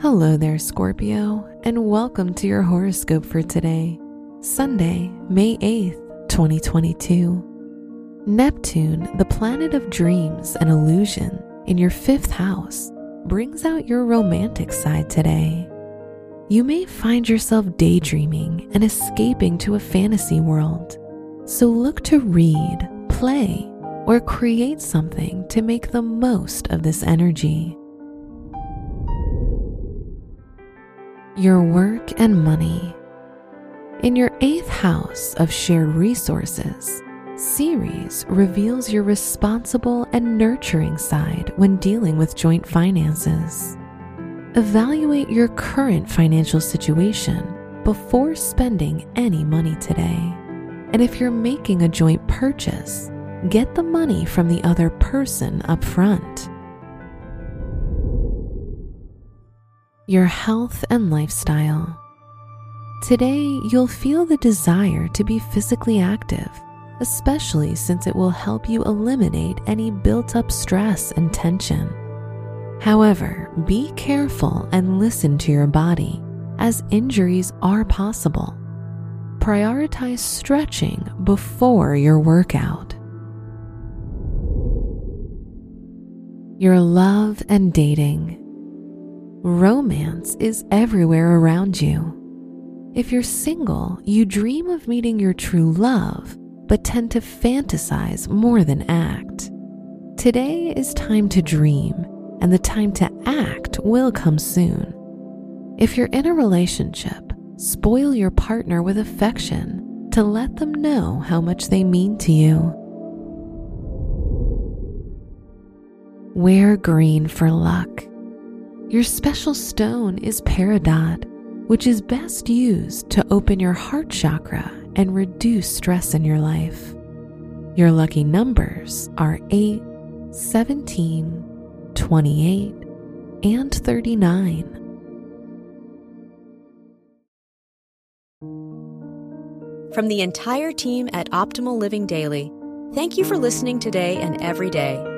Hello there, Scorpio, and welcome to your horoscope for today, Sunday, May 8th, 2022. Neptune, the planet of dreams and illusion, in your fifth house, brings out your romantic side today. You may find yourself daydreaming and escaping to a fantasy world, so look to read, play, or create something to make the most of this energy. Your work and money. In your eighth house of shared resources, Ceres reveals your responsible and nurturing side when dealing with joint finances. Evaluate your current financial situation before spending any money today. And if you're making a joint purchase, get the money from the other person up front. Your health and lifestyle. Today, you'll feel the desire to be physically active, especially since it will help you eliminate any built up stress and tension. However, be careful and listen to your body, as injuries are possible. Prioritize stretching before your workout. Your love and dating. Romance is everywhere around you. If you're single, you dream of meeting your true love, but tend to fantasize more than act. Today is time to dream, and the time to act will come soon. If you're in a relationship, spoil your partner with affection to let them know how much they mean to you. Wear green for luck. Your special stone is peridot, which is best used to open your heart chakra and reduce stress in your life. Your lucky numbers are 8, 17, 28, and 39. From the entire team at Optimal Living Daily, thank you for listening today and every day